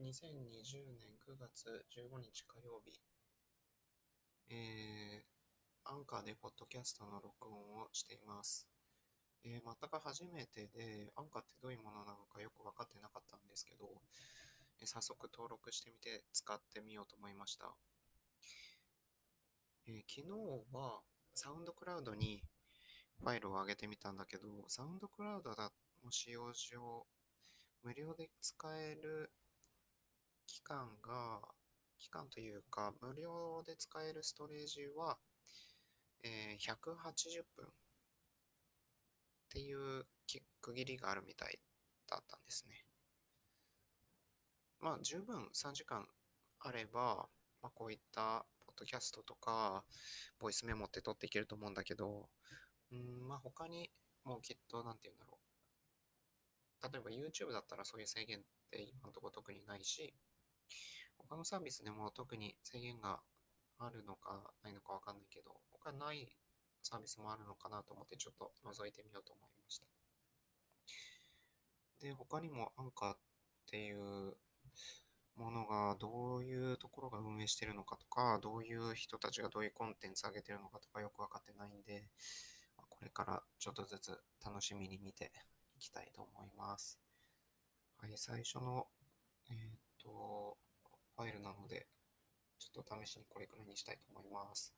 2020年9月15日火曜日、えー、アンカーでポッドキャストの録音をしています。えー、全く初めてで、アンカーってどういうものなのかよく分かってなかったんですけど、えー、早速登録してみて使ってみようと思いました。えー、昨日はサウンドクラウドにファイルを上げてみたんだけど、サウンドクラウドの使用上、無料で使える期間が、期間というか、無料で使えるストレージは、えー、180分っていう区切りがあるみたいだったんですね。まあ、十分3時間あれば、まあ、こういったポッドキャストとか、ボイスメモって取っていけると思うんだけど、うん、まあ他にもうきっと、なんて言うんだろう。例えば YouTube だったらそういう制限って今のところ特にないし、他のサービスでも特に制限があるのかないのかわかんないけど、他ないサービスもあるのかなと思ってちょっと覗いてみようと思いました。で、他にもアンカーっていうものがどういうところが運営してるのかとか、どういう人たちがどういうコンテンツ上げてるのかとかよくわかってないんで、これからちょっとずつ楽しみに見ていきたいと思います。はい、最初の、えー、と、ファイルなので、ちょっと試しにこれくらいにしたいと思います。